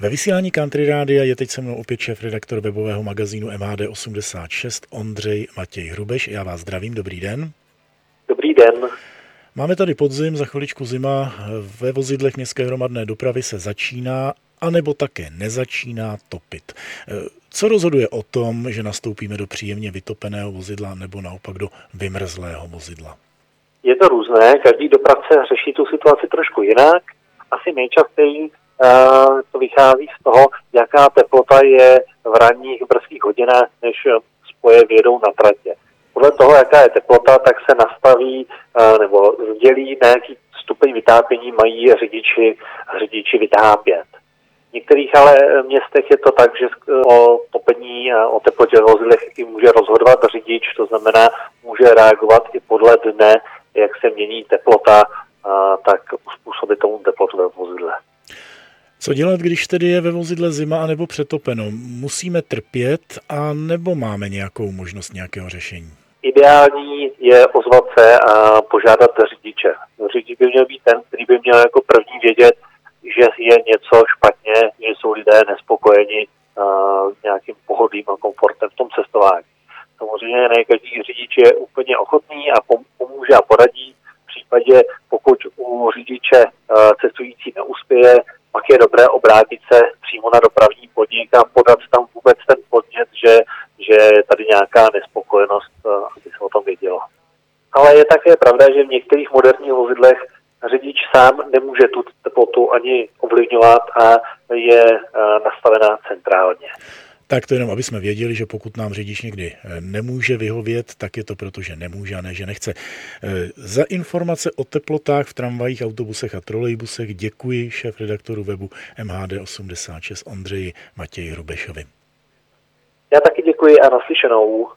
Ve vysílání Country Rádia je teď se mnou opět šéf redaktor webového magazínu MHD86 Ondřej Matěj Hrubeš. Já vás zdravím, dobrý den. Dobrý den. Máme tady podzim, za chviličku zima. Ve vozidlech městské hromadné dopravy se začíná anebo také nezačíná topit. Co rozhoduje o tom, že nastoupíme do příjemně vytopeného vozidla nebo naopak do vymrzlého vozidla? Je to různé, každý dopravce řeší tu situaci trošku jinak. Asi nejčastěji to vychází z toho, jaká teplota je v ranních brzkých hodinách, než spoje vědou na tratě. Podle toho, jaká je teplota, tak se nastaví nebo sdělí, na jaký stupeň vytápění mají řidiči, řidiči vytápět. V některých ale městech je to tak, že o topení a o teplotě vozidlech i může rozhodovat řidič, to znamená, může reagovat i podle dne, jak se mění teplota, tak uspůsobit tomu teplotu ve vozidle. Co dělat, když tedy je ve vozidle zima anebo přetopeno? Musíme trpět a nebo máme nějakou možnost nějakého řešení? Ideální je ozvat se a požádat řidiče. Řidič by měl být ten, který by měl jako první vědět, že je něco špatně, že jsou lidé nespokojeni s nějakým pohodlím a komfortem v tom cestování. Samozřejmě ne každý řidič je úplně ochotný a pomůže a poradí. V případě, pokud u řidiče cestující neuspěje, pak je dobré obrátit se přímo na dopravní podnik a podat tam vůbec ten podnět, že, že je tady nějaká nespokojenost, aby se o tom vědělo. Ale je také pravda, že v některých moderních vozidlech řidič sám nemůže tu teplotu ani ovlivňovat a je nastavená centrálně. Tak to jenom, aby jsme věděli, že pokud nám řidič někdy eh, nemůže vyhovět, tak je to proto, že nemůže a ne, že nechce. Eh, za informace o teplotách v tramvajích, autobusech a trolejbusech děkuji šéf redaktoru webu MHD86 Ondřeji Matěji Rubešovi. Já taky děkuji a naslyšenou.